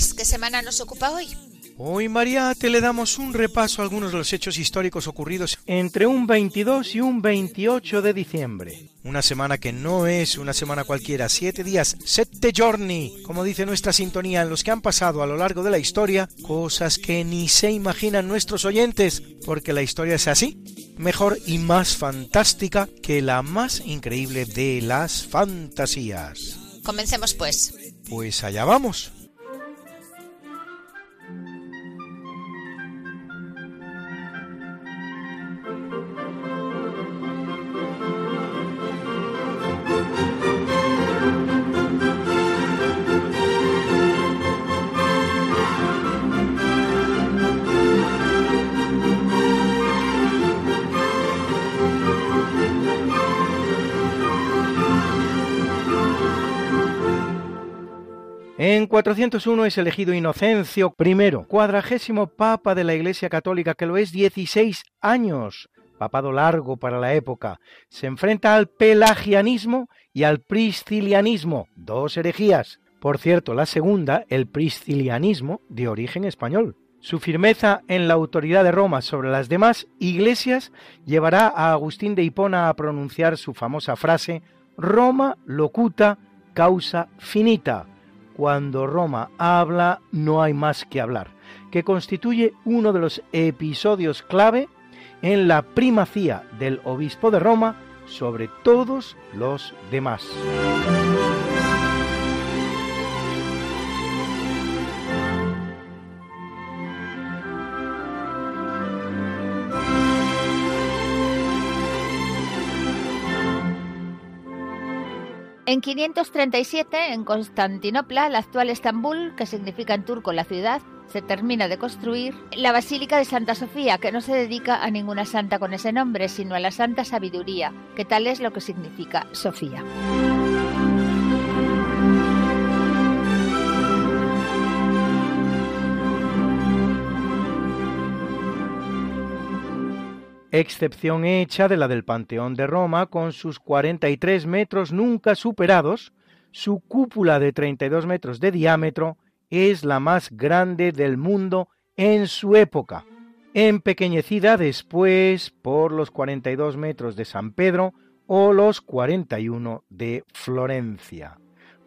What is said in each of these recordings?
Luis, ¿qué semana nos ocupa hoy? Hoy, Mariate, le damos un repaso a algunos de los hechos históricos ocurridos entre un 22 y un 28 de diciembre. Una semana que no es una semana cualquiera, siete días, sette giorni, como dice nuestra sintonía, en los que han pasado a lo largo de la historia cosas que ni se imaginan nuestros oyentes, porque la historia es así, mejor y más fantástica que la más increíble de las fantasías. Comencemos pues. Pues allá vamos. En 401 es elegido Inocencio I, cuadragésimo papa de la Iglesia Católica, que lo es 16 años, papado largo para la época. Se enfrenta al pelagianismo y al priscilianismo, dos herejías. Por cierto, la segunda, el priscilianismo, de origen español. Su firmeza en la autoridad de Roma sobre las demás iglesias llevará a Agustín de Hipona a pronunciar su famosa frase Roma locuta causa finita cuando Roma habla no hay más que hablar, que constituye uno de los episodios clave en la primacía del obispo de Roma sobre todos los demás. En 537, en Constantinopla, la actual Estambul, que significa en turco la ciudad, se termina de construir la Basílica de Santa Sofía, que no se dedica a ninguna santa con ese nombre, sino a la Santa Sabiduría, que tal es lo que significa Sofía. Excepción hecha de la del Panteón de Roma con sus 43 metros nunca superados, su cúpula de 32 metros de diámetro es la más grande del mundo en su época, empequeñecida después por los 42 metros de San Pedro o los 41 de Florencia.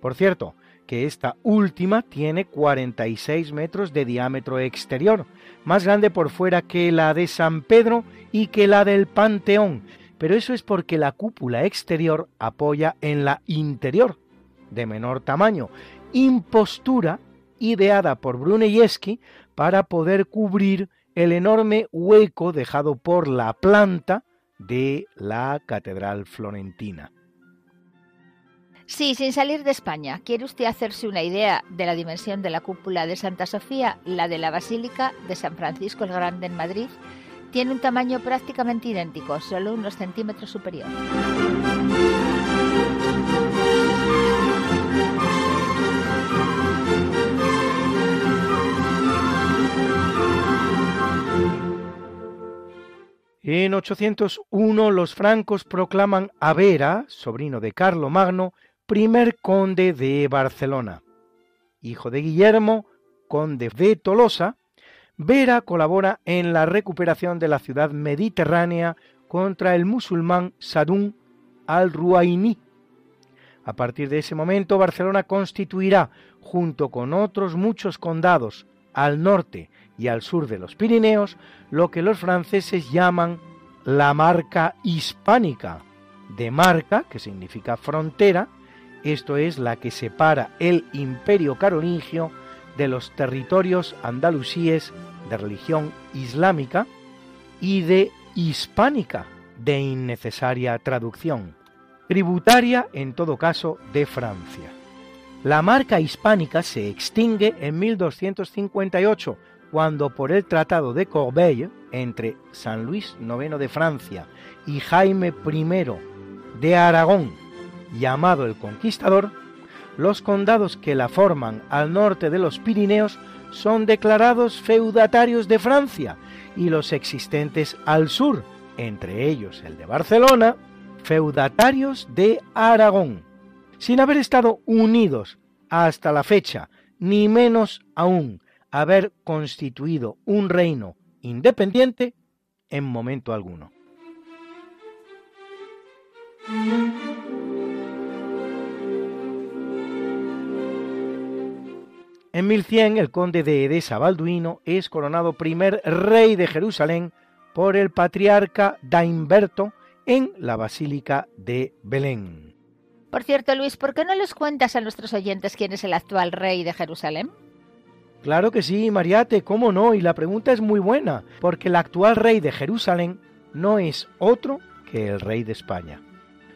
Por cierto, que esta última tiene 46 metros de diámetro exterior, más grande por fuera que la de San Pedro y que la del Panteón, pero eso es porque la cúpula exterior apoya en la interior, de menor tamaño, impostura ideada por Brunelleschi para poder cubrir el enorme hueco dejado por la planta de la Catedral Florentina. Sí, sin salir de España, ¿quiere usted hacerse una idea de la dimensión de la cúpula de Santa Sofía? La de la Basílica de San Francisco el Grande en Madrid tiene un tamaño prácticamente idéntico, solo unos centímetros superior. En 801 los francos proclaman a Vera, sobrino de Carlo Magno, primer conde de Barcelona. Hijo de Guillermo, conde de Tolosa, Vera colabora en la recuperación de la ciudad mediterránea contra el musulmán Sadún al Ruainí. A partir de ese momento, Barcelona constituirá, junto con otros muchos condados al norte y al sur de los Pirineos, lo que los franceses llaman la marca hispánica, de marca, que significa frontera, esto es la que separa el imperio carolingio de los territorios andalusíes de religión islámica y de hispánica, de innecesaria traducción, tributaria en todo caso de Francia. La marca hispánica se extingue en 1258, cuando por el Tratado de Corbeil entre San Luis IX de Francia y Jaime I de Aragón, llamado el Conquistador, los condados que la forman al norte de los Pirineos son declarados feudatarios de Francia y los existentes al sur, entre ellos el de Barcelona, feudatarios de Aragón, sin haber estado unidos hasta la fecha, ni menos aún haber constituido un reino independiente en momento alguno. En 1100 el conde de Edesa Balduino es coronado primer rey de Jerusalén por el patriarca Daimberto en la Basílica de Belén. Por cierto, Luis, ¿por qué no les cuentas a nuestros oyentes quién es el actual rey de Jerusalén? Claro que sí, Mariate, cómo no, y la pregunta es muy buena, porque el actual rey de Jerusalén no es otro que el rey de España.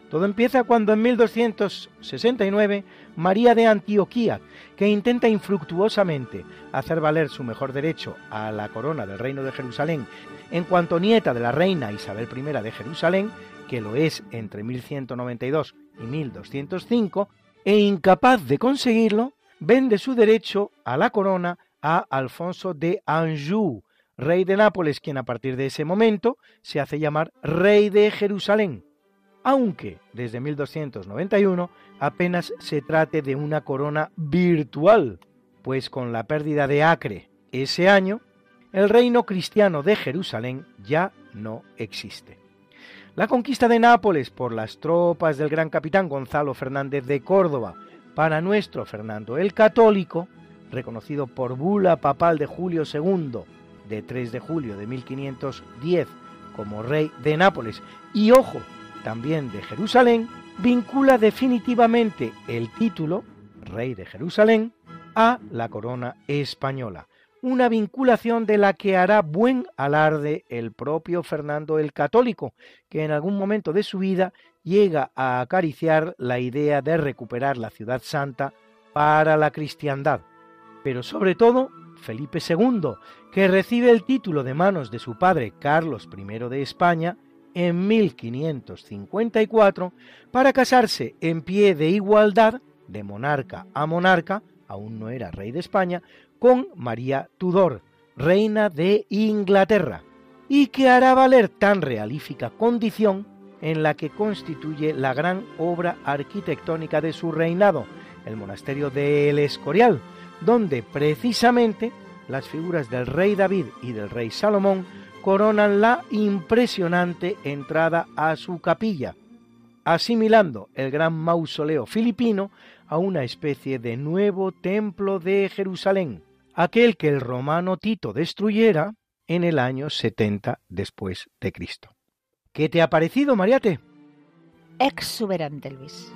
Todo empieza cuando en 1269 María de Antioquía, que intenta infructuosamente hacer valer su mejor derecho a la corona del reino de Jerusalén en cuanto nieta de la reina Isabel I de Jerusalén, que lo es entre 1192 y 1205, e incapaz de conseguirlo, vende su derecho a la corona a Alfonso de Anjou, rey de Nápoles, quien a partir de ese momento se hace llamar rey de Jerusalén aunque desde 1291 apenas se trate de una corona virtual, pues con la pérdida de Acre ese año, el reino cristiano de Jerusalén ya no existe. La conquista de Nápoles por las tropas del gran capitán Gonzalo Fernández de Córdoba para nuestro Fernando el Católico, reconocido por bula papal de Julio II de 3 de julio de 1510 como rey de Nápoles, y ojo, también de Jerusalén, vincula definitivamente el título, Rey de Jerusalén, a la corona española, una vinculación de la que hará buen alarde el propio Fernando el Católico, que en algún momento de su vida llega a acariciar la idea de recuperar la ciudad santa para la cristiandad. Pero sobre todo, Felipe II, que recibe el título de manos de su padre Carlos I de España, en 1554 para casarse en pie de igualdad de monarca a monarca, aún no era rey de España, con María Tudor, reina de Inglaterra, y que hará valer tan realífica condición en la que constituye la gran obra arquitectónica de su reinado, el monasterio de El Escorial, donde precisamente las figuras del rey David y del rey Salomón coronan la impresionante entrada a su capilla, asimilando el gran mausoleo filipino a una especie de nuevo templo de Jerusalén, aquel que el romano Tito destruyera en el año 70 después de Cristo. ¿Qué te ha parecido, Mariate? Exuberante, Luis.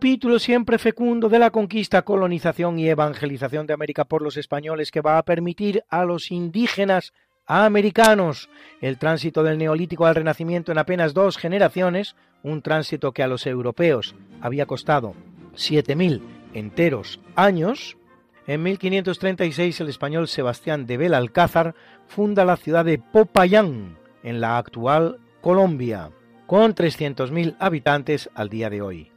Capítulo siempre fecundo de la conquista, colonización y evangelización de América por los españoles que va a permitir a los indígenas americanos. El tránsito del neolítico al renacimiento en apenas dos generaciones, un tránsito que a los europeos había costado 7.000 enteros años, en 1536 el español Sebastián de Belalcázar funda la ciudad de Popayán, en la actual Colombia, con 300.000 habitantes al día de hoy.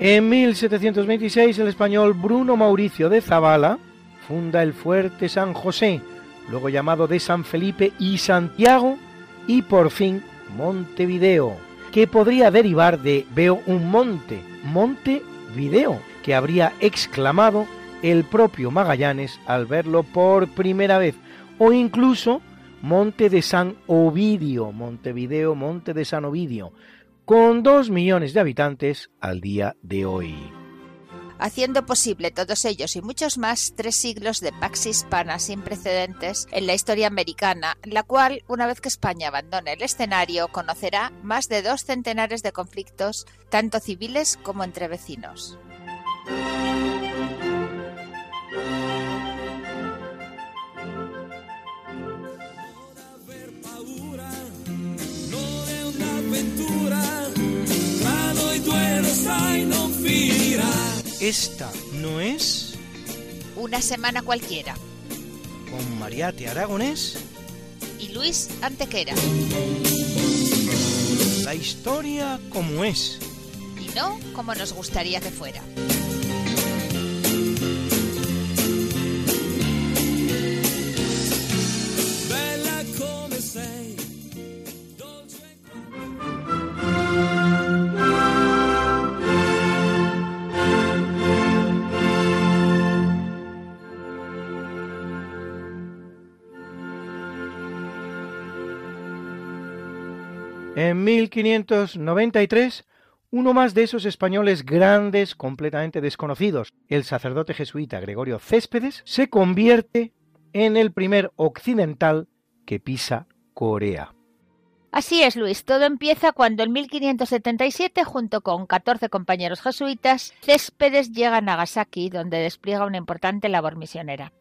En 1726 el español Bruno Mauricio de Zavala funda el fuerte San José, luego llamado de San Felipe y Santiago, y por fin Montevideo, que podría derivar de veo un monte, Montevideo, que habría exclamado el propio Magallanes al verlo por primera vez, o incluso Monte de San Ovidio, Montevideo, Monte de San Ovidio, con dos millones de habitantes al día de hoy. Haciendo posible todos ellos y muchos más tres siglos de pax hispana sin precedentes en la historia americana, la cual, una vez que España abandone el escenario, conocerá más de dos centenares de conflictos, tanto civiles como entre vecinos. Esta no es Una semana cualquiera. con Mariate Aragonés Y Luis Antequera. la historia como es. Y no como nos gustaría que fuera. En 1593, uno más de esos españoles grandes, completamente desconocidos, el sacerdote jesuita Gregorio Céspedes, se convierte en el primer occidental que pisa Corea. Así es, Luis. Todo empieza cuando en 1577, junto con 14 compañeros jesuitas, Céspedes llega a Nagasaki, donde despliega una importante labor misionera.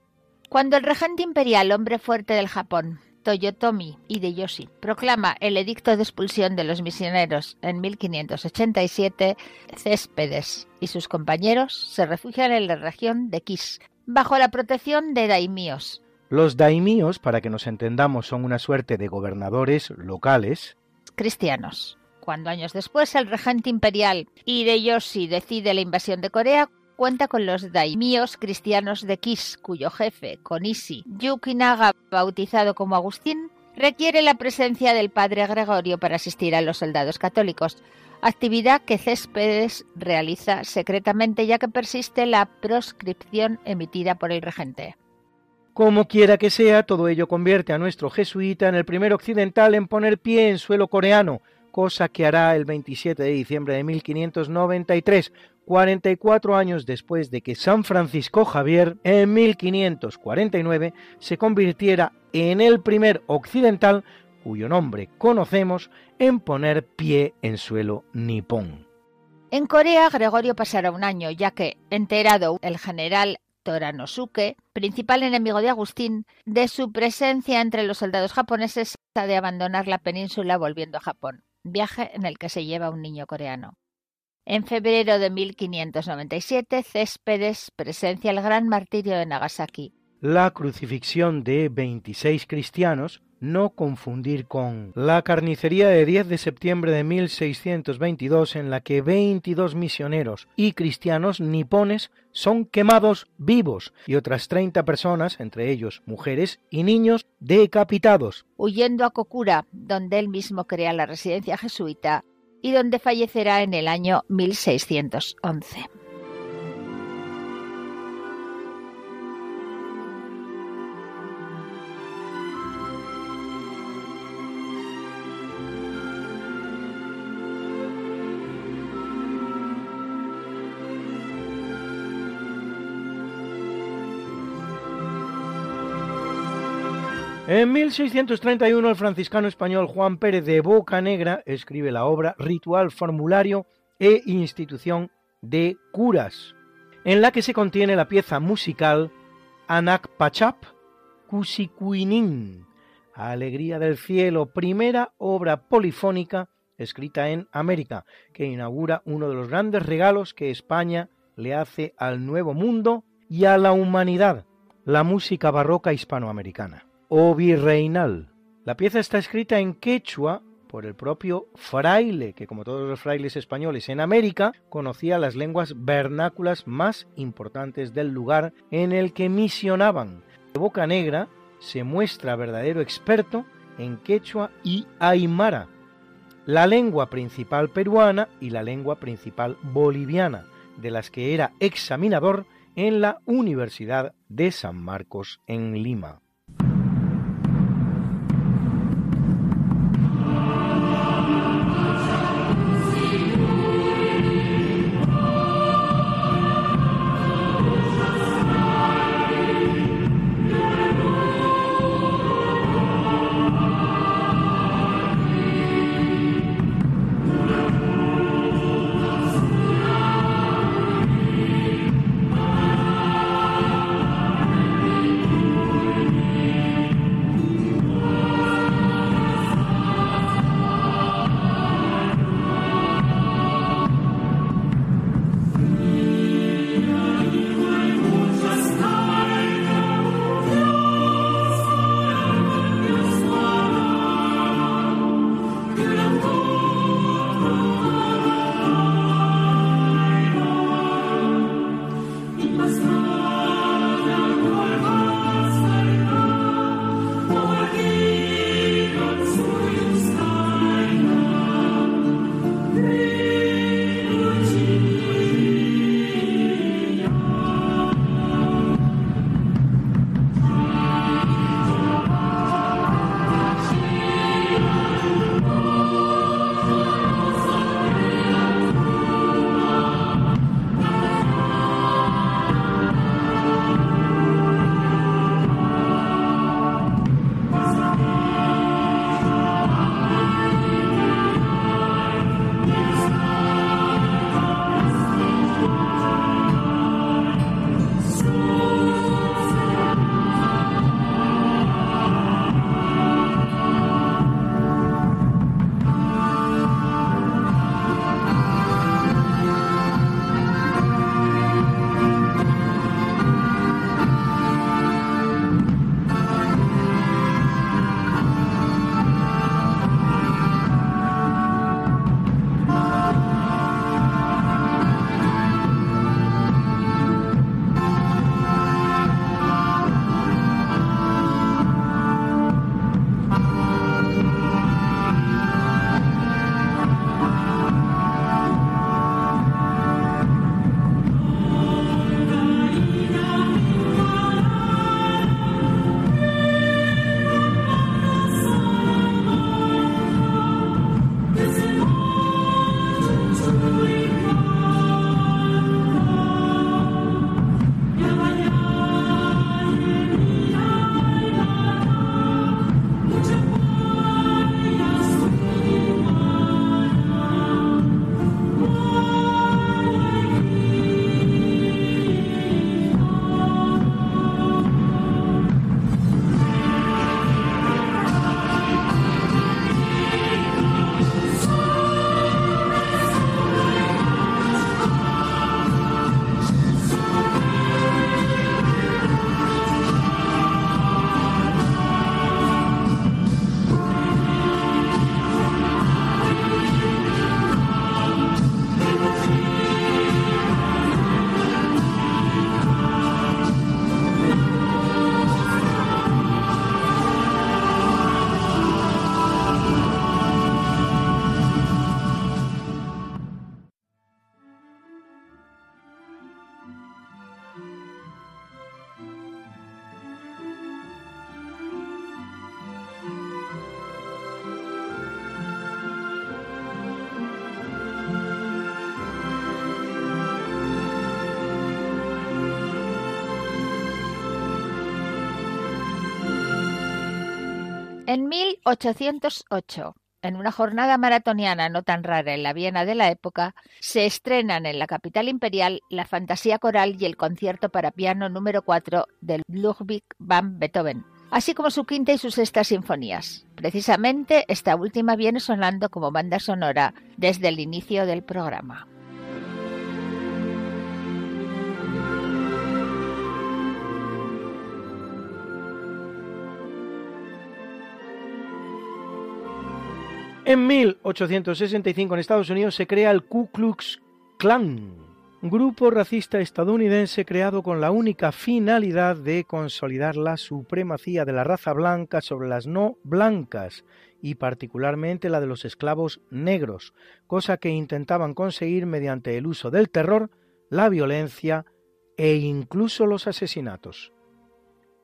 Cuando el regente imperial, hombre fuerte del Japón, Toyotomi Hideyoshi, proclama el edicto de expulsión de los misioneros en 1587, Céspedes y sus compañeros se refugian en la región de Kish, bajo la protección de daimíos, Los daimíos, para que nos entendamos, son una suerte de gobernadores locales cristianos. Cuando años después el regente imperial Hideyoshi decide la invasión de Corea, cuenta con los daimíos cristianos de Kish, cuyo jefe, Konishi Yukinaga, bautizado como Agustín, requiere la presencia del padre Gregorio para asistir a los soldados católicos, actividad que Céspedes realiza secretamente ya que persiste la proscripción emitida por el regente. Como quiera que sea, todo ello convierte a nuestro jesuita en el primer occidental en poner pie en suelo coreano, cosa que hará el 27 de diciembre de 1593, 44 años después de que San Francisco Javier en 1549 se convirtiera en el primer occidental cuyo nombre conocemos en poner pie en suelo nipón. En Corea, Gregorio pasará un año, ya que, enterado el general Toranosuke, principal enemigo de Agustín, de su presencia entre los soldados japoneses, ha de abandonar la península volviendo a Japón, viaje en el que se lleva un niño coreano. En febrero de 1597, Céspedes presencia el gran martirio de Nagasaki. La crucifixión de 26 cristianos, no confundir con la carnicería de 10 de septiembre de 1622 en la que 22 misioneros y cristianos nipones son quemados vivos y otras 30 personas, entre ellos mujeres y niños, decapitados. huyendo a Kokura, donde él mismo crea la residencia jesuita y donde fallecerá en el año 1611. En 1631 el franciscano español Juan Pérez de Boca Negra escribe la obra Ritual, Formulario e Institución de Curas, en la que se contiene la pieza musical Anak Pachap Alegría del Cielo, primera obra polifónica escrita en América, que inaugura uno de los grandes regalos que España le hace al Nuevo Mundo y a la humanidad, la música barroca hispanoamericana. O Virreinal. La pieza está escrita en quechua por el propio fraile, que como todos los frailes españoles en América, conocía las lenguas vernáculas más importantes del lugar en el que misionaban. De Boca Negra se muestra verdadero experto en quechua y aymara, la lengua principal peruana y la lengua principal boliviana, de las que era examinador en la Universidad de San Marcos en Lima. En 1808, en una jornada maratoniana no tan rara en la Viena de la época, se estrenan en la capital imperial la fantasía coral y el concierto para piano número 4 del Ludwig van Beethoven, así como su quinta y su sexta sinfonías. Precisamente esta última viene sonando como banda sonora desde el inicio del programa. En 1865 en Estados Unidos se crea el Ku Klux Klan, un grupo racista estadounidense creado con la única finalidad de consolidar la supremacía de la raza blanca sobre las no blancas y particularmente la de los esclavos negros, cosa que intentaban conseguir mediante el uso del terror, la violencia e incluso los asesinatos.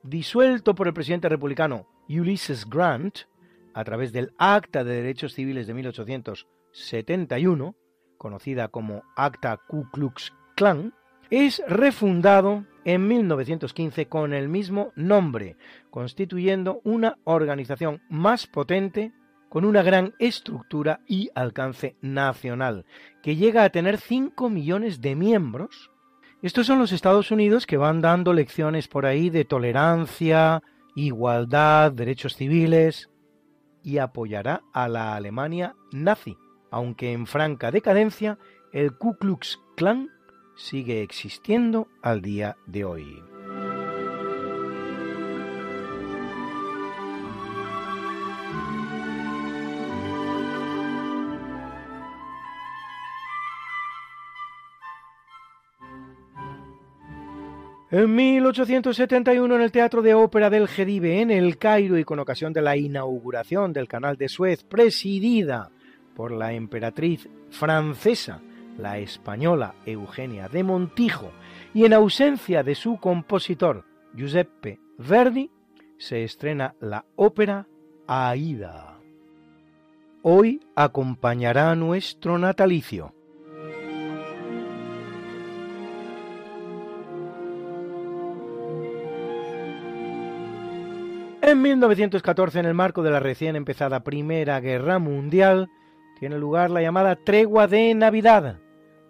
Disuelto por el presidente republicano Ulysses Grant, a través del Acta de Derechos Civiles de 1871, conocida como Acta Ku Klux Klan, es refundado en 1915 con el mismo nombre, constituyendo una organización más potente con una gran estructura y alcance nacional, que llega a tener 5 millones de miembros. Estos son los Estados Unidos que van dando lecciones por ahí de tolerancia, igualdad, derechos civiles y apoyará a la Alemania nazi, aunque en franca decadencia, el Ku Klux Klan sigue existiendo al día de hoy. En 1871 en el Teatro de Ópera del Gedive en el Cairo y con ocasión de la inauguración del Canal de Suez presidida por la emperatriz francesa, la española Eugenia de Montijo, y en ausencia de su compositor Giuseppe Verdi, se estrena la ópera Aida. Hoy acompañará nuestro natalicio. En 1914, en el marco de la recién empezada Primera Guerra Mundial, tiene lugar la llamada Tregua de Navidad,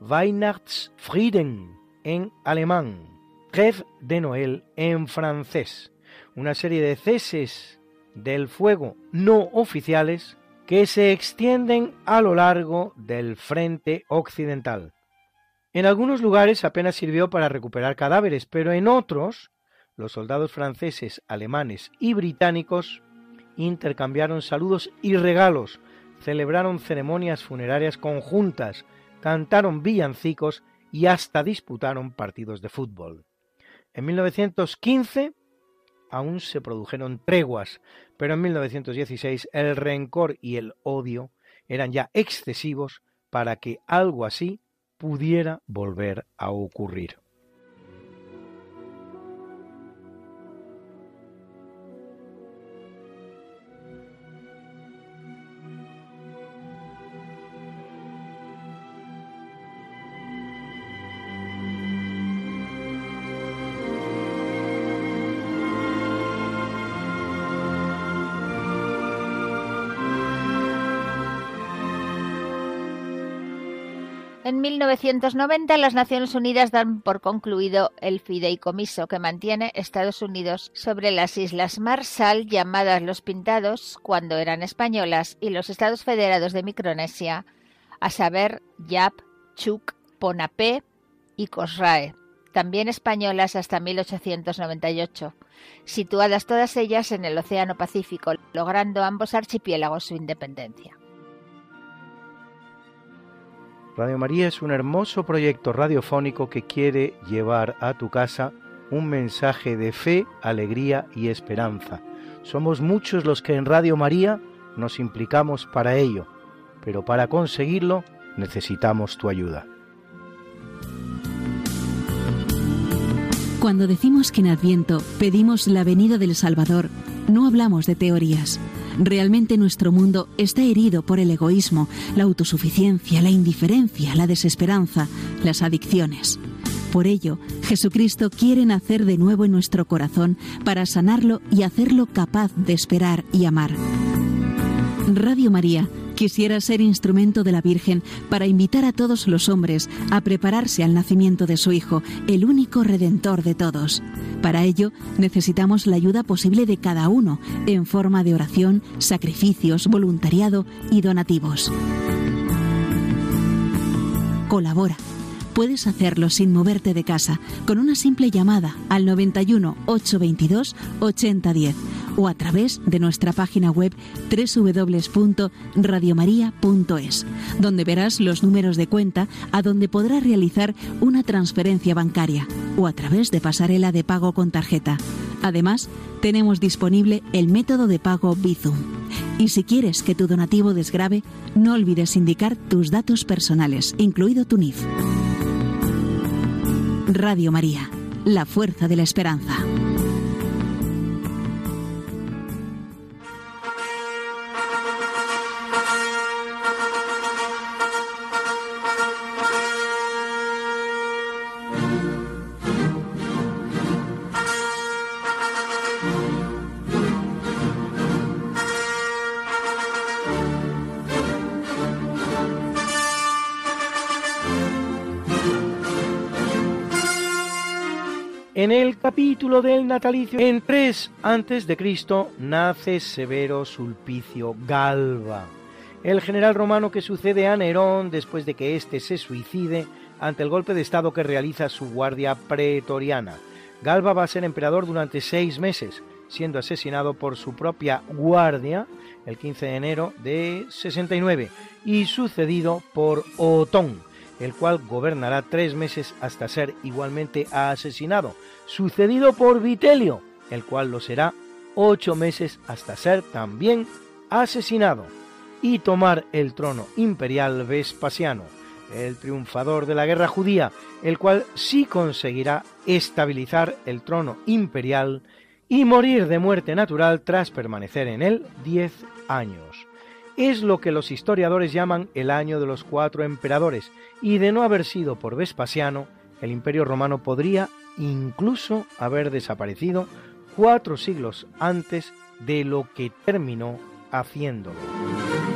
Weihnachtsfrieden en alemán, Trêve de Noël en francés, una serie de ceses del fuego no oficiales que se extienden a lo largo del frente occidental. En algunos lugares apenas sirvió para recuperar cadáveres, pero en otros los soldados franceses, alemanes y británicos intercambiaron saludos y regalos, celebraron ceremonias funerarias conjuntas, cantaron villancicos y hasta disputaron partidos de fútbol. En 1915 aún se produjeron treguas, pero en 1916 el rencor y el odio eran ya excesivos para que algo así pudiera volver a ocurrir. 1990 las Naciones Unidas dan por concluido el fideicomiso que mantiene Estados Unidos sobre las Islas Marshall llamadas Los Pintados cuando eran españolas y los Estados Federados de Micronesia, a saber Yap, Chuk, Ponapé y Cosrae, también españolas hasta 1898, situadas todas ellas en el Océano Pacífico, logrando ambos archipiélagos su independencia. Radio María es un hermoso proyecto radiofónico que quiere llevar a tu casa un mensaje de fe, alegría y esperanza. Somos muchos los que en Radio María nos implicamos para ello, pero para conseguirlo necesitamos tu ayuda. Cuando decimos que en Adviento pedimos la venida del Salvador, no hablamos de teorías Realmente nuestro mundo está herido por el egoísmo, la autosuficiencia, la indiferencia, la desesperanza, las adicciones. Por ello, Jesucristo quiere nacer de nuevo en nuestro corazón para sanarlo y hacerlo capaz de esperar y amar. Radio María Quisiera ser instrumento de la Virgen para invitar a todos los hombres a prepararse al nacimiento de su Hijo, el único redentor de todos. Para ello necesitamos la ayuda posible de cada uno en forma de oración, sacrificios, voluntariado y donativos. Colabora Puedes hacerlo sin moverte de casa con una simple llamada al 91 822 8010 o a través de nuestra página web www.radiomaria.es, donde verás los números de cuenta a donde podrás realizar una transferencia bancaria o a través de pasarela de pago con tarjeta. Además, tenemos disponible el método de pago Bizum. Y si quieres que tu donativo desgrabe, no olvides indicar tus datos personales, incluido tu NIF. Radio María, la fuerza de la esperanza. En el capítulo del natalicio, en 3 antes de Cristo, nace Severo Sulpicio Galba, el general romano que sucede a Nerón después de que éste se suicide ante el golpe de estado que realiza su guardia pretoriana. Galba va a ser emperador durante seis meses, siendo asesinado por su propia guardia el 15 de enero de 69 y sucedido por Otón, el cual gobernará tres meses hasta ser igualmente asesinado, sucedido por Vitelio, el cual lo será ocho meses hasta ser también asesinado, y tomar el trono imperial Vespasiano, el triunfador de la guerra judía, el cual sí conseguirá estabilizar el trono imperial y morir de muerte natural tras permanecer en él diez años. Es lo que los historiadores llaman el año de los cuatro emperadores, y de no haber sido por Vespasiano, el imperio romano podría incluso haber desaparecido cuatro siglos antes de lo que terminó haciéndolo.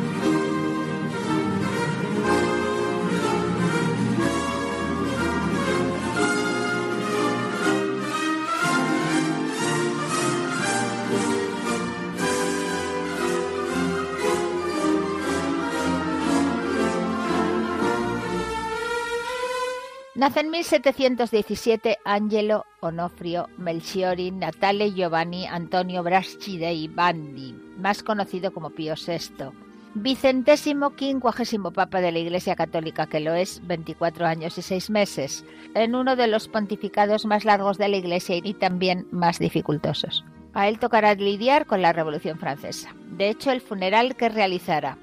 Nace en 1717 Angelo Onofrio Melchiori Natale Giovanni Antonio Braschi dei Bandi, más conocido como Pío VI. Vicentésimo quincuagésimo Papa de la Iglesia Católica, que lo es 24 años y 6 meses, en uno de los pontificados más largos de la Iglesia y también más dificultosos. A él tocará lidiar con la Revolución Francesa. De hecho, el funeral que realizará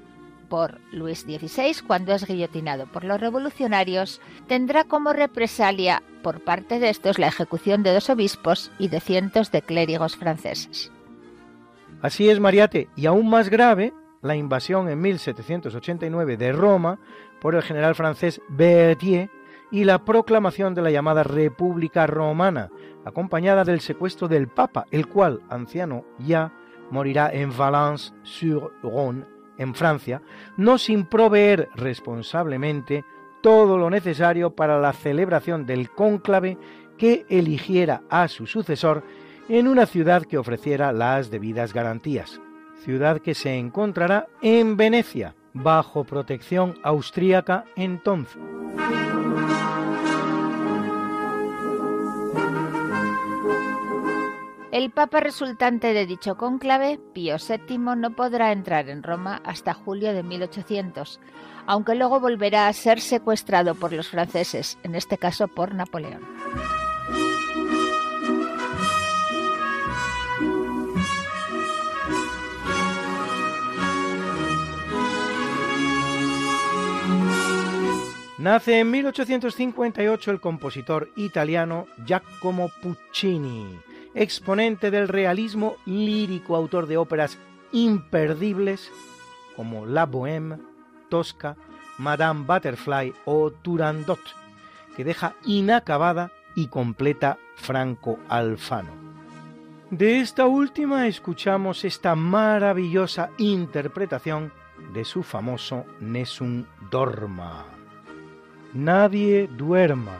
por Luis XVI cuando es guillotinado por los revolucionarios, tendrá como represalia por parte de estos la ejecución de dos obispos y de cientos de clérigos franceses. Así es, Mariate, y aún más grave, la invasión en 1789 de Roma por el general francés Berthier y la proclamación de la llamada República Romana, acompañada del secuestro del Papa, el cual, anciano ya, morirá en Valence-sur-Rhône en Francia, no sin proveer responsablemente todo lo necesario para la celebración del cónclave que eligiera a su sucesor en una ciudad que ofreciera las debidas garantías, ciudad que se encontrará en Venecia, bajo protección austríaca entonces. El papa resultante de dicho cónclave, Pío VII, no podrá entrar en Roma hasta julio de 1800, aunque luego volverá a ser secuestrado por los franceses, en este caso por Napoleón. Nace en 1858 el compositor italiano Giacomo Puccini exponente del realismo lírico, autor de óperas imperdibles como La Bohème, Tosca, Madame Butterfly o Turandot, que deja inacabada y completa Franco Alfano. De esta última escuchamos esta maravillosa interpretación de su famoso Nessun Dorma. Nadie duerma.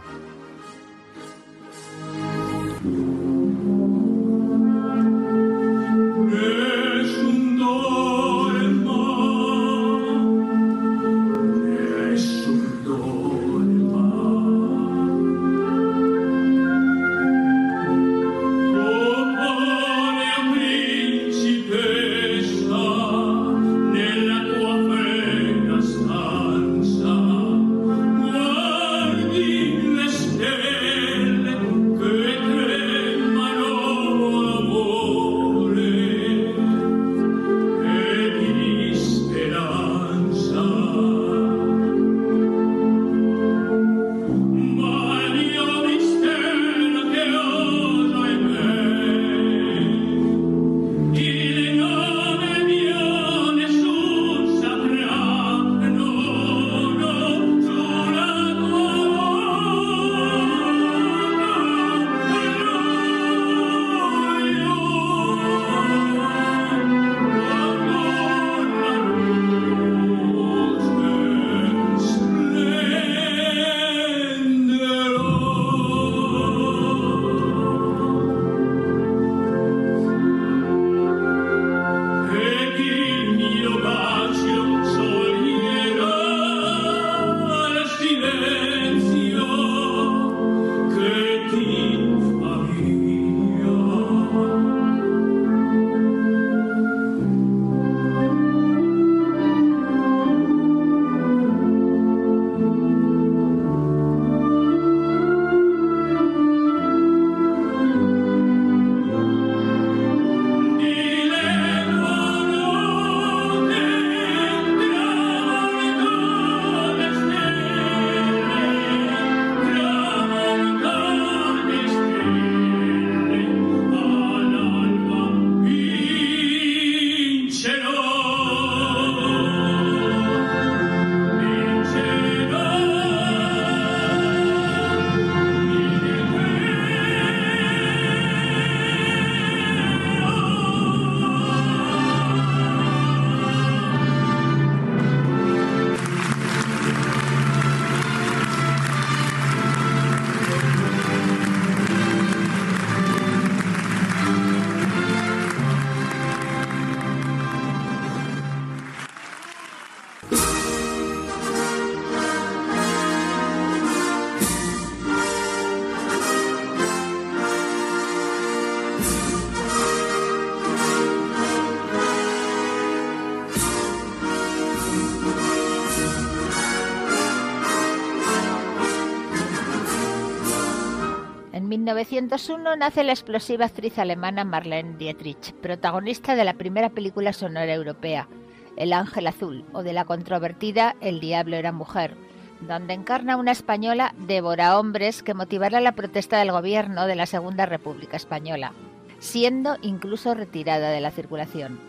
1901 nace la explosiva actriz alemana Marlene Dietrich, protagonista de la primera película sonora europea, El Ángel Azul, o de la controvertida El Diablo era Mujer, donde encarna una española devora hombres que motivará la protesta del gobierno de la Segunda República Española, siendo incluso retirada de la circulación.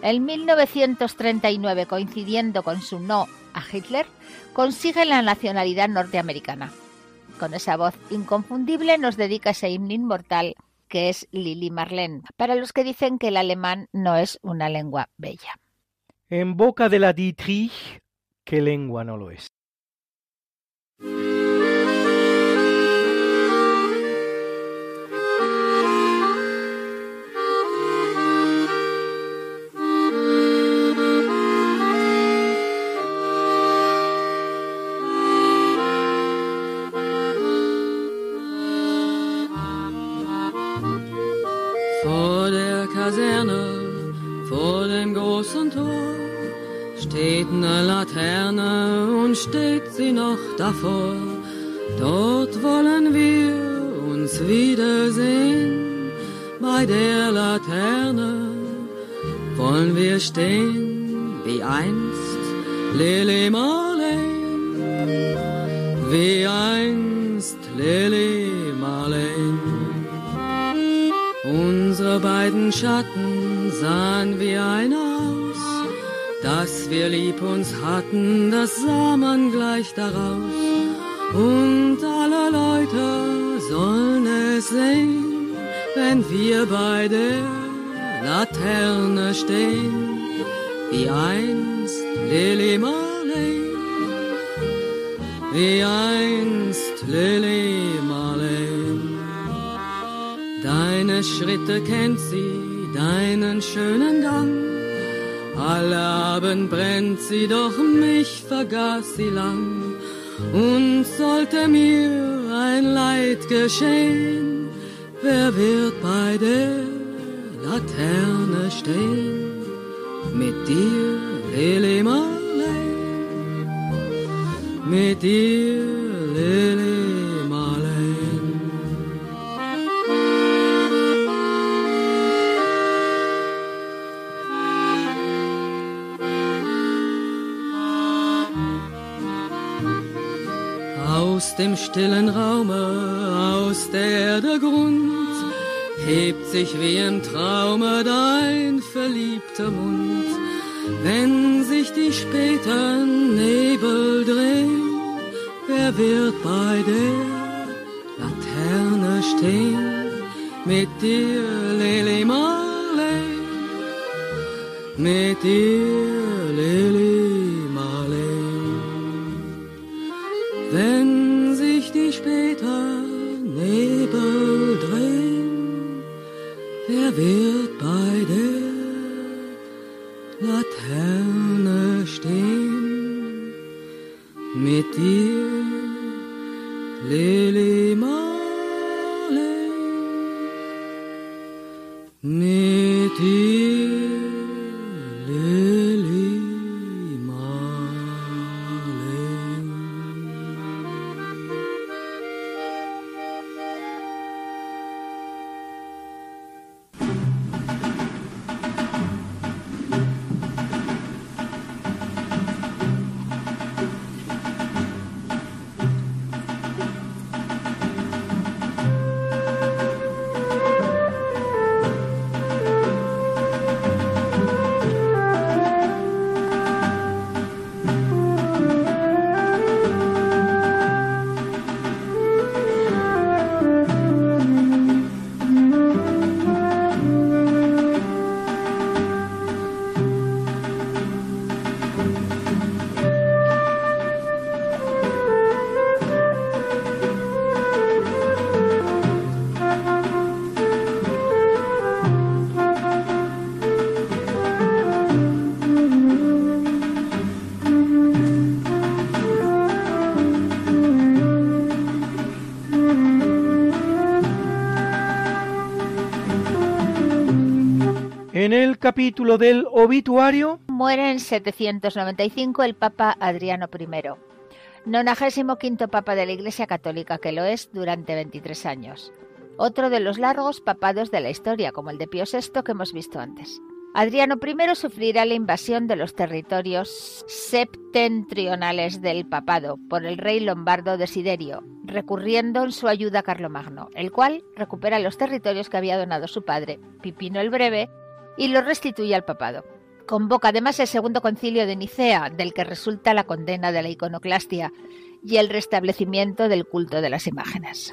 En 1939, coincidiendo con su no a Hitler, consigue la nacionalidad norteamericana con esa voz inconfundible nos dedica ese himno inmortal que es Lili Marlene, para los que dicen que el alemán no es una lengua bella. En boca de la Dietrich, ¿qué lengua no lo es? Steht eine Laterne und steht sie noch davor. Dort wollen wir uns wiedersehen. Bei der Laterne wollen wir stehen wie einst Lily Marlene, wie einst Lily Marlene. Unsere beiden Schatten sahen wie ein aus, dass wir lieb uns hatten, das sah man gleich daraus. Und alle Leute sollen es sehen, wenn wir bei der Laterne stehen, wie einst Lily Marley, wie einst Lily Marley. Deine Schritte kennt sie, deinen schönen Gang. Alle Abend brennt sie, doch mich vergaß sie lang. Und sollte mir ein Leid geschehen, wer wird bei der Laterne stehen? Mit dir, Lily Marley, mit dir, Lily dem stillen Raume, aus der Erde Grund, hebt sich wie im Traume dein verliebter Mund. Wenn sich die späten Nebel drehen, wer wird bei der Laterne stehen? Mit dir, Lily Marley, mit dir, capítulo del obituario muere en 795 el Papa Adriano I, 95 Papa de la Iglesia Católica, que lo es durante 23 años. Otro de los largos papados de la historia, como el de Pío VI que hemos visto antes. Adriano I sufrirá la invasión de los territorios septentrionales del papado por el rey lombardo Desiderio, recurriendo en su ayuda a Carlomagno, el cual recupera los territorios que había donado su padre, Pipino el Breve, y lo restituye al papado. Convoca además el segundo concilio de Nicea, del que resulta la condena de la iconoclastia y el restablecimiento del culto de las imágenes.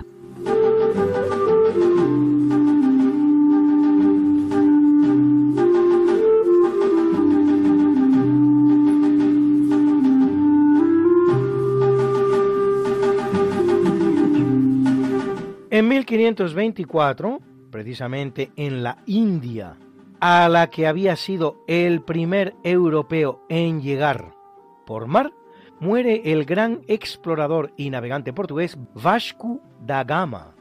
En 1524, precisamente en la India, a la que había sido el primer europeo en llegar por mar, muere el gran explorador y navegante portugués Vasco da Gama,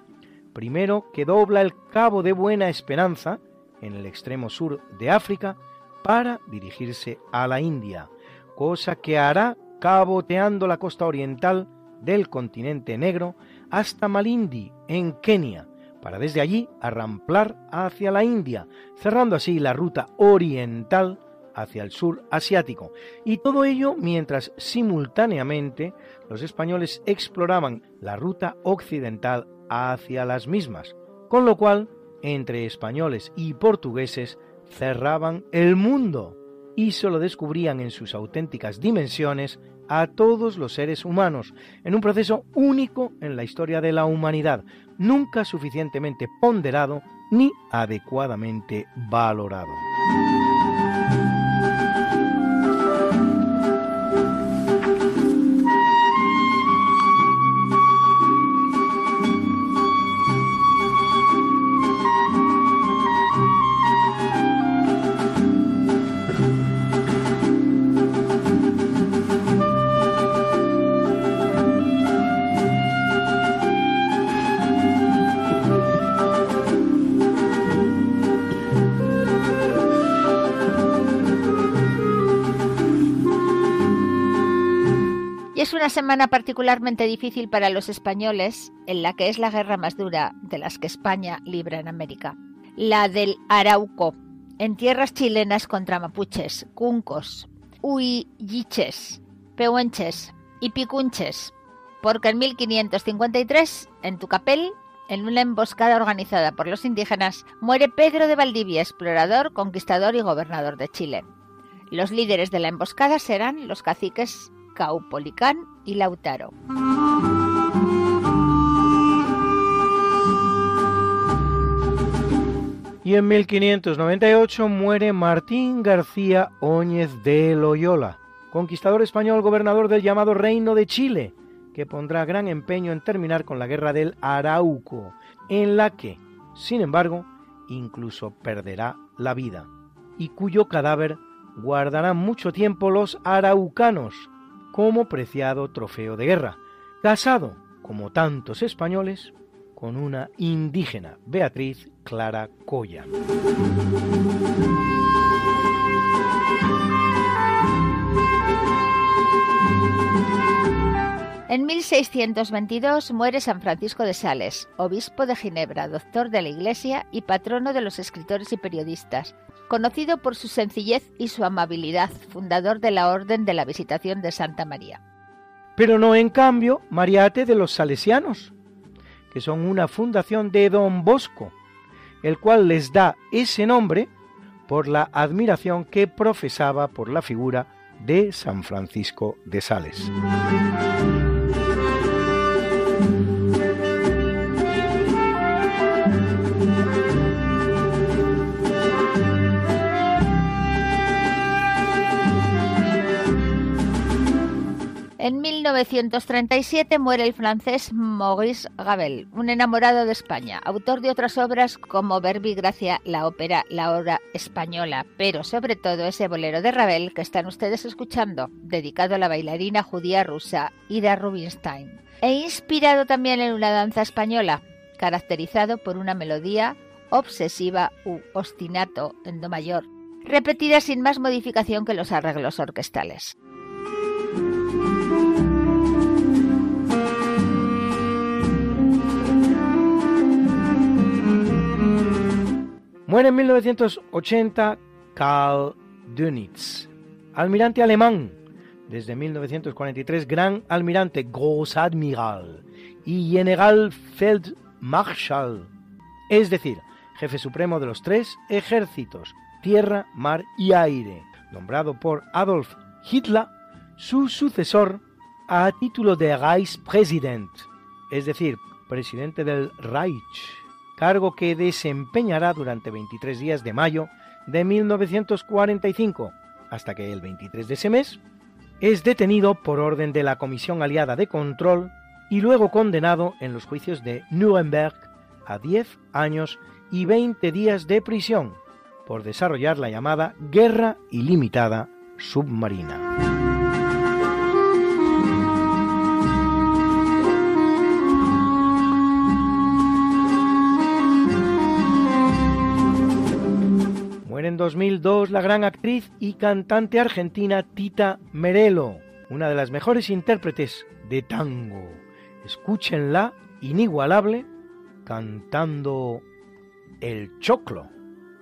primero que dobla el Cabo de Buena Esperanza en el extremo sur de África para dirigirse a la India, cosa que hará caboteando la costa oriental del continente negro hasta Malindi, en Kenia, para desde allí arramplar hacia la India, cerrando así la ruta oriental hacia el sur asiático. Y todo ello mientras simultáneamente los españoles exploraban la ruta occidental hacia las mismas, con lo cual entre españoles y portugueses cerraban el mundo y solo descubrían en sus auténticas dimensiones a todos los seres humanos, en un proceso único en la historia de la humanidad, nunca suficientemente ponderado ni adecuadamente valorado. Es una semana particularmente difícil para los españoles, en la que es la guerra más dura de las que España libra en América. La del Arauco, en tierras chilenas contra mapuches, cuncos, huilliches, pehuenches y picunches, porque en 1553, en Tucapel, en una emboscada organizada por los indígenas, muere Pedro de Valdivia, explorador, conquistador y gobernador de Chile. Los líderes de la emboscada serán los caciques Caupolicán y Lautaro. Y en 1598 muere Martín García Óñez de Loyola, conquistador español gobernador del llamado Reino de Chile, que pondrá gran empeño en terminar con la guerra del Arauco, en la que, sin embargo, incluso perderá la vida, y cuyo cadáver guardarán mucho tiempo los araucanos como preciado trofeo de guerra, casado, como tantos españoles, con una indígena, Beatriz Clara Coya. En 1622 muere San Francisco de Sales, obispo de Ginebra, doctor de la Iglesia y patrono de los escritores y periodistas, conocido por su sencillez y su amabilidad, fundador de la Orden de la Visitación de Santa María. Pero no en cambio Mariate de los Salesianos, que son una fundación de Don Bosco, el cual les da ese nombre por la admiración que profesaba por la figura de San Francisco de Sales. 1937 muere el francés Maurice Ravel, un enamorado de España, autor de otras obras como Verbi Gracia, la ópera La Hora Española, pero sobre todo ese bolero de Ravel que están ustedes escuchando, dedicado a la bailarina judía rusa Ida Rubinstein, e inspirado también en una danza española, caracterizado por una melodía obsesiva u ostinato en do mayor, repetida sin más modificación que los arreglos orquestales. Muere en 1980 Karl Dönitz, almirante alemán, desde 1943 gran almirante Großadmiral y General Feldmarschall, es decir, jefe supremo de los tres ejércitos, tierra, mar y aire, nombrado por Adolf Hitler su sucesor a título de Reichspräsident, es decir, presidente del Reich cargo que desempeñará durante 23 días de mayo de 1945, hasta que el 23 de ese mes es detenido por orden de la Comisión Aliada de Control y luego condenado en los juicios de Nuremberg a 10 años y 20 días de prisión por desarrollar la llamada Guerra Ilimitada Submarina. 2002 la gran actriz y cantante argentina Tita Merelo, una de las mejores intérpretes de tango. Escúchenla, inigualable, cantando el choclo.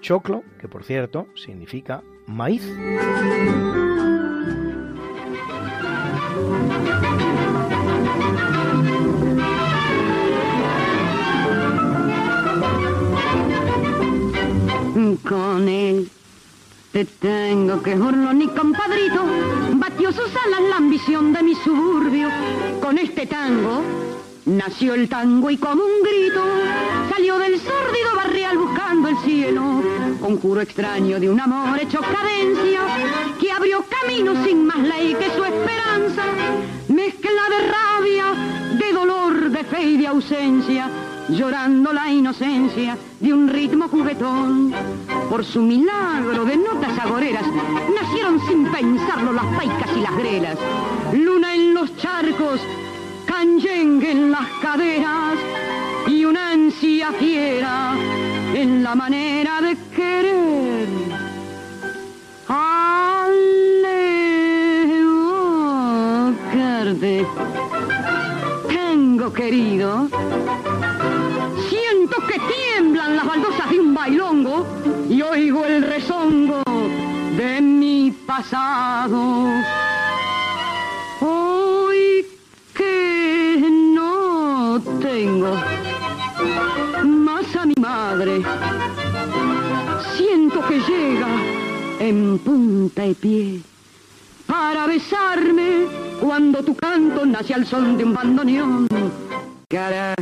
Choclo, que por cierto significa maíz. Con él. Te tengo que ni compadrito, batió sus alas la ambición de mi suburbio. Con este tango nació el tango y como un grito salió del sórdido barrial buscando el cielo. Conjuro extraño de un amor hecho cadencia que abrió camino sin más ley que su esperanza. Mezcla de rabia, de dolor, de fe y de ausencia llorando la inocencia de un ritmo juguetón. Por su milagro de notas agoreras, nacieron sin pensarlo las paicas y las grelas. Luna en los charcos, canyengue en las caderas y una ansia fiera en la manera de querer. Alejo, querido. Siento que tiemblan las baldosas de un bailongo y oigo el rezongo de mi pasado. Hoy que no tengo más a mi madre, siento que llega en punta y pie para besarme cuando tu canto nace al son de un bandoneón. Cara,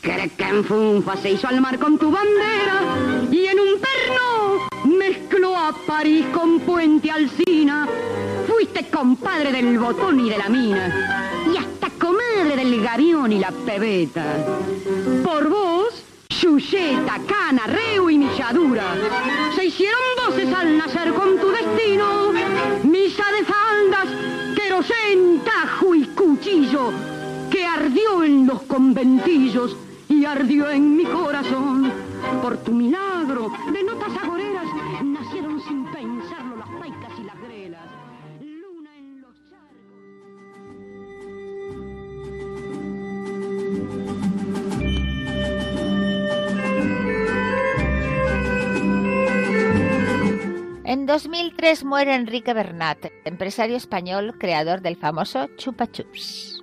cara canfunfa se hizo al mar con tu bandera y en un perno mezcló a París con Puente Alcina. Fuiste compadre del botón y de la mina y hasta comadre del gavión y la pebeta. Por vos Chucheta, Cana, Reu y Milladura. Se hicieron voces al nacer con tu destino. Misa de tajo y cuchillo, que ardió en los conventillos y ardió en mi corazón. Por tu milagro de notas 2003 muere Enrique Bernat, empresario español creador del famoso Chupa Chups.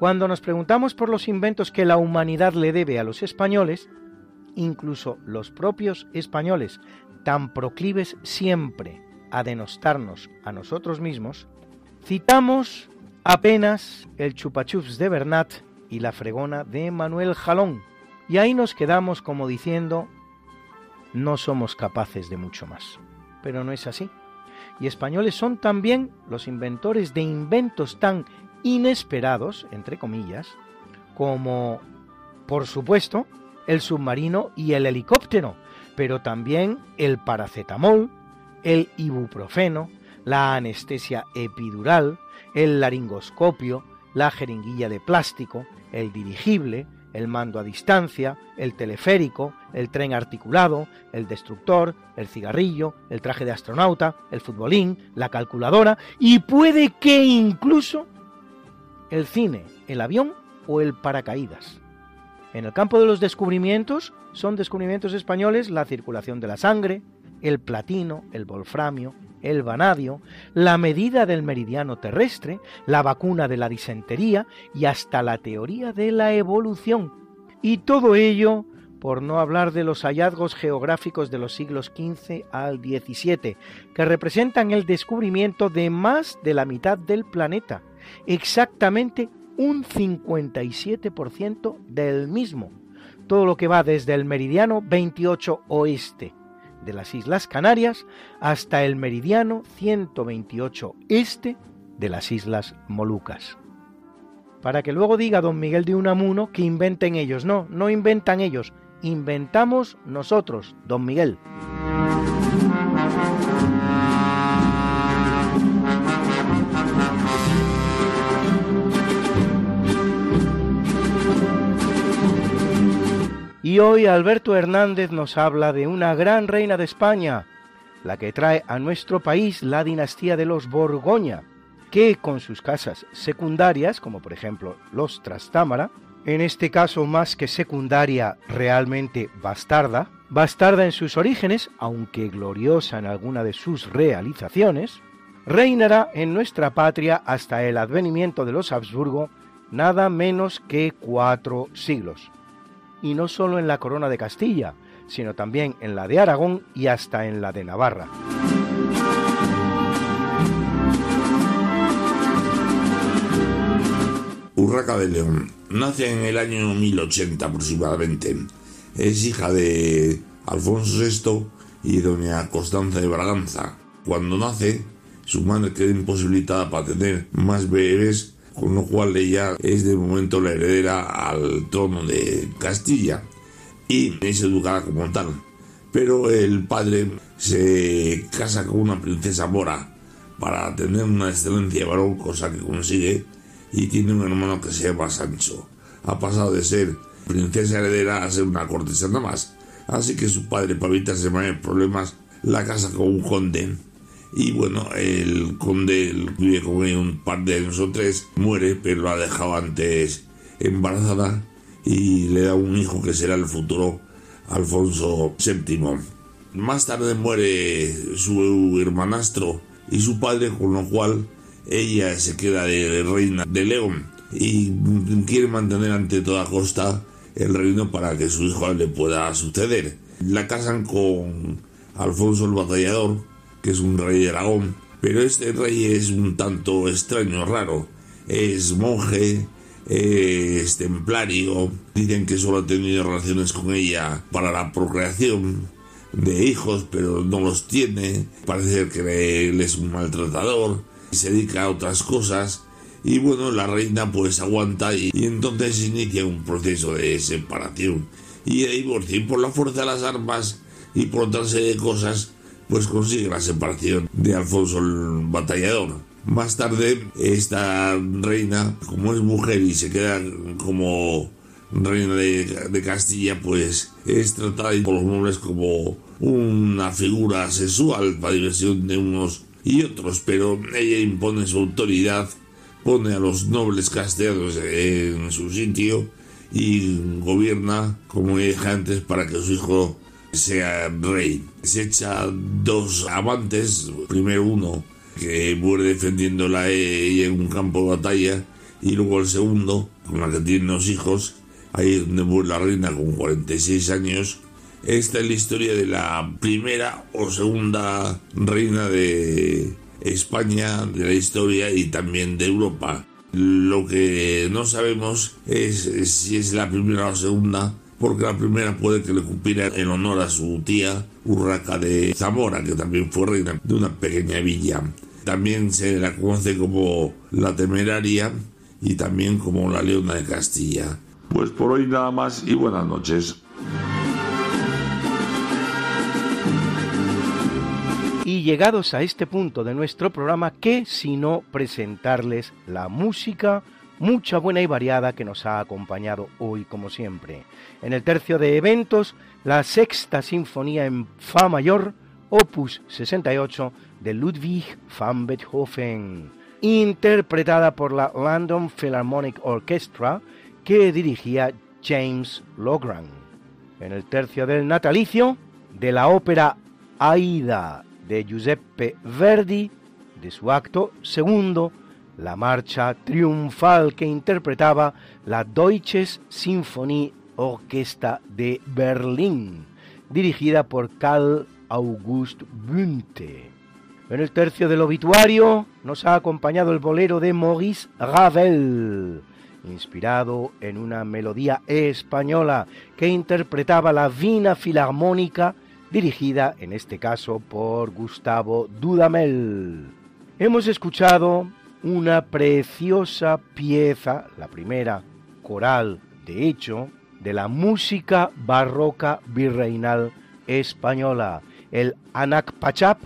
Cuando nos preguntamos por los inventos que la humanidad le debe a los españoles, incluso los propios españoles, tan proclives siempre a denostarnos a nosotros mismos, citamos apenas el chupachups de Bernat y la fregona de Manuel Jalón, y ahí nos quedamos como diciendo, no somos capaces de mucho más. Pero no es así. Y españoles son también los inventores de inventos tan inesperados, entre comillas, como, por supuesto, el submarino y el helicóptero, pero también el paracetamol, el ibuprofeno, la anestesia epidural, el laringoscopio, la jeringuilla de plástico, el dirigible, el mando a distancia, el teleférico, el tren articulado, el destructor, el cigarrillo, el traje de astronauta, el futbolín, la calculadora y puede que incluso el cine, el avión o el paracaídas. En el campo de los descubrimientos son descubrimientos españoles la circulación de la sangre, el platino, el wolframio, el vanadio, la medida del meridiano terrestre, la vacuna de la disentería y hasta la teoría de la evolución. Y todo ello por no hablar de los hallazgos geográficos de los siglos XV al XVII, que representan el descubrimiento de más de la mitad del planeta, exactamente un 57% del mismo, todo lo que va desde el meridiano 28 oeste de las Islas Canarias hasta el meridiano 128 este de las Islas Molucas. Para que luego diga don Miguel de Unamuno que inventen ellos. No, no inventan ellos, inventamos nosotros, don Miguel. Y hoy Alberto Hernández nos habla de una gran reina de España, la que trae a nuestro país la dinastía de los Borgoña, que con sus casas secundarias, como por ejemplo los Trastámara, en este caso más que secundaria realmente bastarda, bastarda en sus orígenes, aunque gloriosa en alguna de sus realizaciones, reinará en nuestra patria hasta el advenimiento de los Habsburgo nada menos que cuatro siglos y no solo en la corona de Castilla, sino también en la de Aragón y hasta en la de Navarra. Urraca de León nace en el año 1080 aproximadamente. Es hija de Alfonso VI y doña Constanza de Braganza. Cuando nace, su madre queda imposibilitada para tener más bebés con lo cual ella es de momento la heredera al trono de Castilla y es educada como tal. Pero el padre se casa con una princesa mora para tener una excelencia de varón, cosa que consigue, y tiene un hermano que se llama Sancho. Ha pasado de ser princesa heredera a ser una cortesana más. Así que su padre, para evitarse mayores problemas, la casa con un conde y bueno, el conde vive con un par de años o tres, muere, pero lo ha dejado antes embarazada y le da un hijo que será el futuro Alfonso VII. Más tarde muere su hermanastro y su padre, con lo cual ella se queda de reina de León y quiere mantener ante toda costa el reino para que su hijo le pueda suceder. La casan con Alfonso el Batallador, que es un rey de Aragón, pero este rey es un tanto extraño, raro. Es monje, es templario, dicen que solo ha tenido relaciones con ella para la procreación de hijos, pero no los tiene, parece que él es un maltratador, y se dedica a otras cosas, y bueno, la reina pues aguanta y, entonces inicia un proceso de separación. Y divorcio, y por la fuerza de las armas y por otra serie de cosas, pues consigue la separación de Alfonso el Batallador. Más tarde, esta reina, como es mujer y se queda como reina de, Castilla, pues es tratada por los nobles como una figura sexual para diversión de unos y otros, pero ella impone su autoridad, pone a los nobles castellanos en su sitio y gobierna como dije antes para que su hijo sea rey. Se echa dos amantes, primero uno que muere defendiéndola ella en un campo de batalla y luego el segundo con la que tiene dos hijos, ahí donde muere la reina con 46 años. Esta es la historia de la primera o segunda reina de España, de la historia y también de Europa. Lo que no sabemos es si es la primera o segunda, porque la primera puede que le cumpliera en honor a su tía Urraca de Zamora, que también fue reina de una pequeña villa. También se la conoce como la temeraria y también como la leona de Castilla. Pues por hoy nada más y buenas noches. Y llegados a este punto de nuestro programa, ¿qué sino presentarles la música mucha buena y variada que nos ha acompañado hoy como siempre. En el tercio de eventos, la sexta sinfonía en Fa mayor, opus 68 de Ludwig van Beethoven, interpretada por la London Philharmonic Orchestra que dirigía James Logran. En el tercio del natalicio, de la ópera Aida de Giuseppe Verdi, de su acto segundo, la marcha triunfal que interpretaba la Deutsches Sinfonie Orquesta de Berlín, dirigida por Karl August Bünte. En el tercio del obituario nos ha acompañado el bolero de Maurice Ravel, inspirado en una melodía española que interpretaba la Vina Filarmónica, dirigida en este caso por Gustavo Dudamel. Hemos escuchado una preciosa pieza, la primera coral, de hecho, de la música barroca virreinal española, el Anacpachap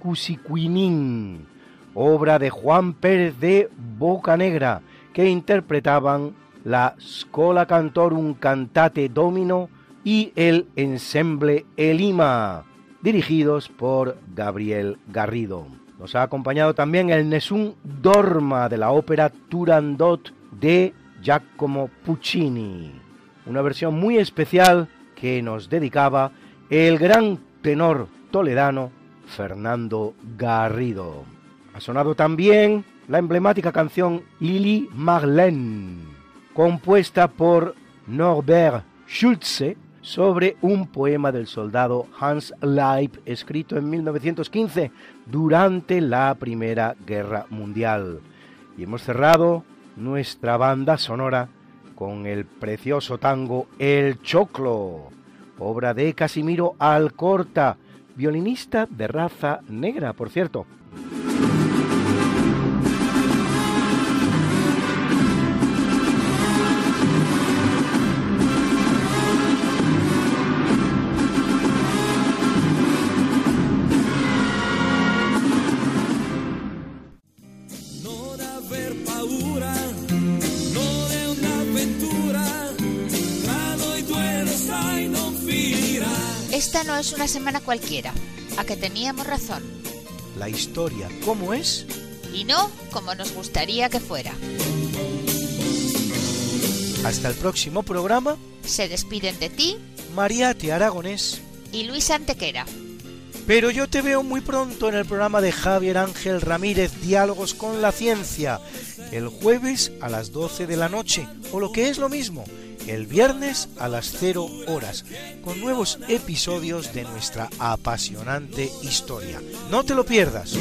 Cusicuinín, obra de Juan Pérez de Bocanegra, que interpretaban la Scola Cantorum Cantate Domino y el Ensemble Elima, dirigidos por Gabriel Garrido. Nos ha acompañado también el Nessun Dorma de la ópera Turandot de Giacomo Puccini, una versión muy especial que nos dedicaba el gran tenor toledano Fernando Garrido. Ha sonado también la emblemática canción Lili Marlene, compuesta por Norbert Schulze sobre un poema del soldado Hans Leib escrito en 1915 durante la Primera Guerra Mundial. Y hemos cerrado nuestra banda sonora con el precioso tango El Choclo, obra de Casimiro Alcorta, violinista de raza negra, por cierto. Es una semana cualquiera, a que teníamos razón. La historia, ¿cómo es? Y no como nos gustaría que fuera. Hasta el próximo programa. Se despiden de ti. Mariate Aragonés. Y Luis Antequera. Pero yo te veo muy pronto en el programa de Javier Ángel Ramírez, Diálogos con la Ciencia, el jueves a las 12 de la noche, o lo que es lo mismo, el viernes a las 0 horas, con nuevos episodios de nuestra apasionante historia. No te lo pierdas.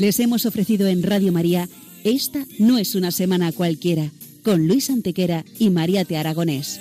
Les hemos ofrecido en Radio María Esta no es una semana cualquiera, con Luis Antequera y María Te Aragonés.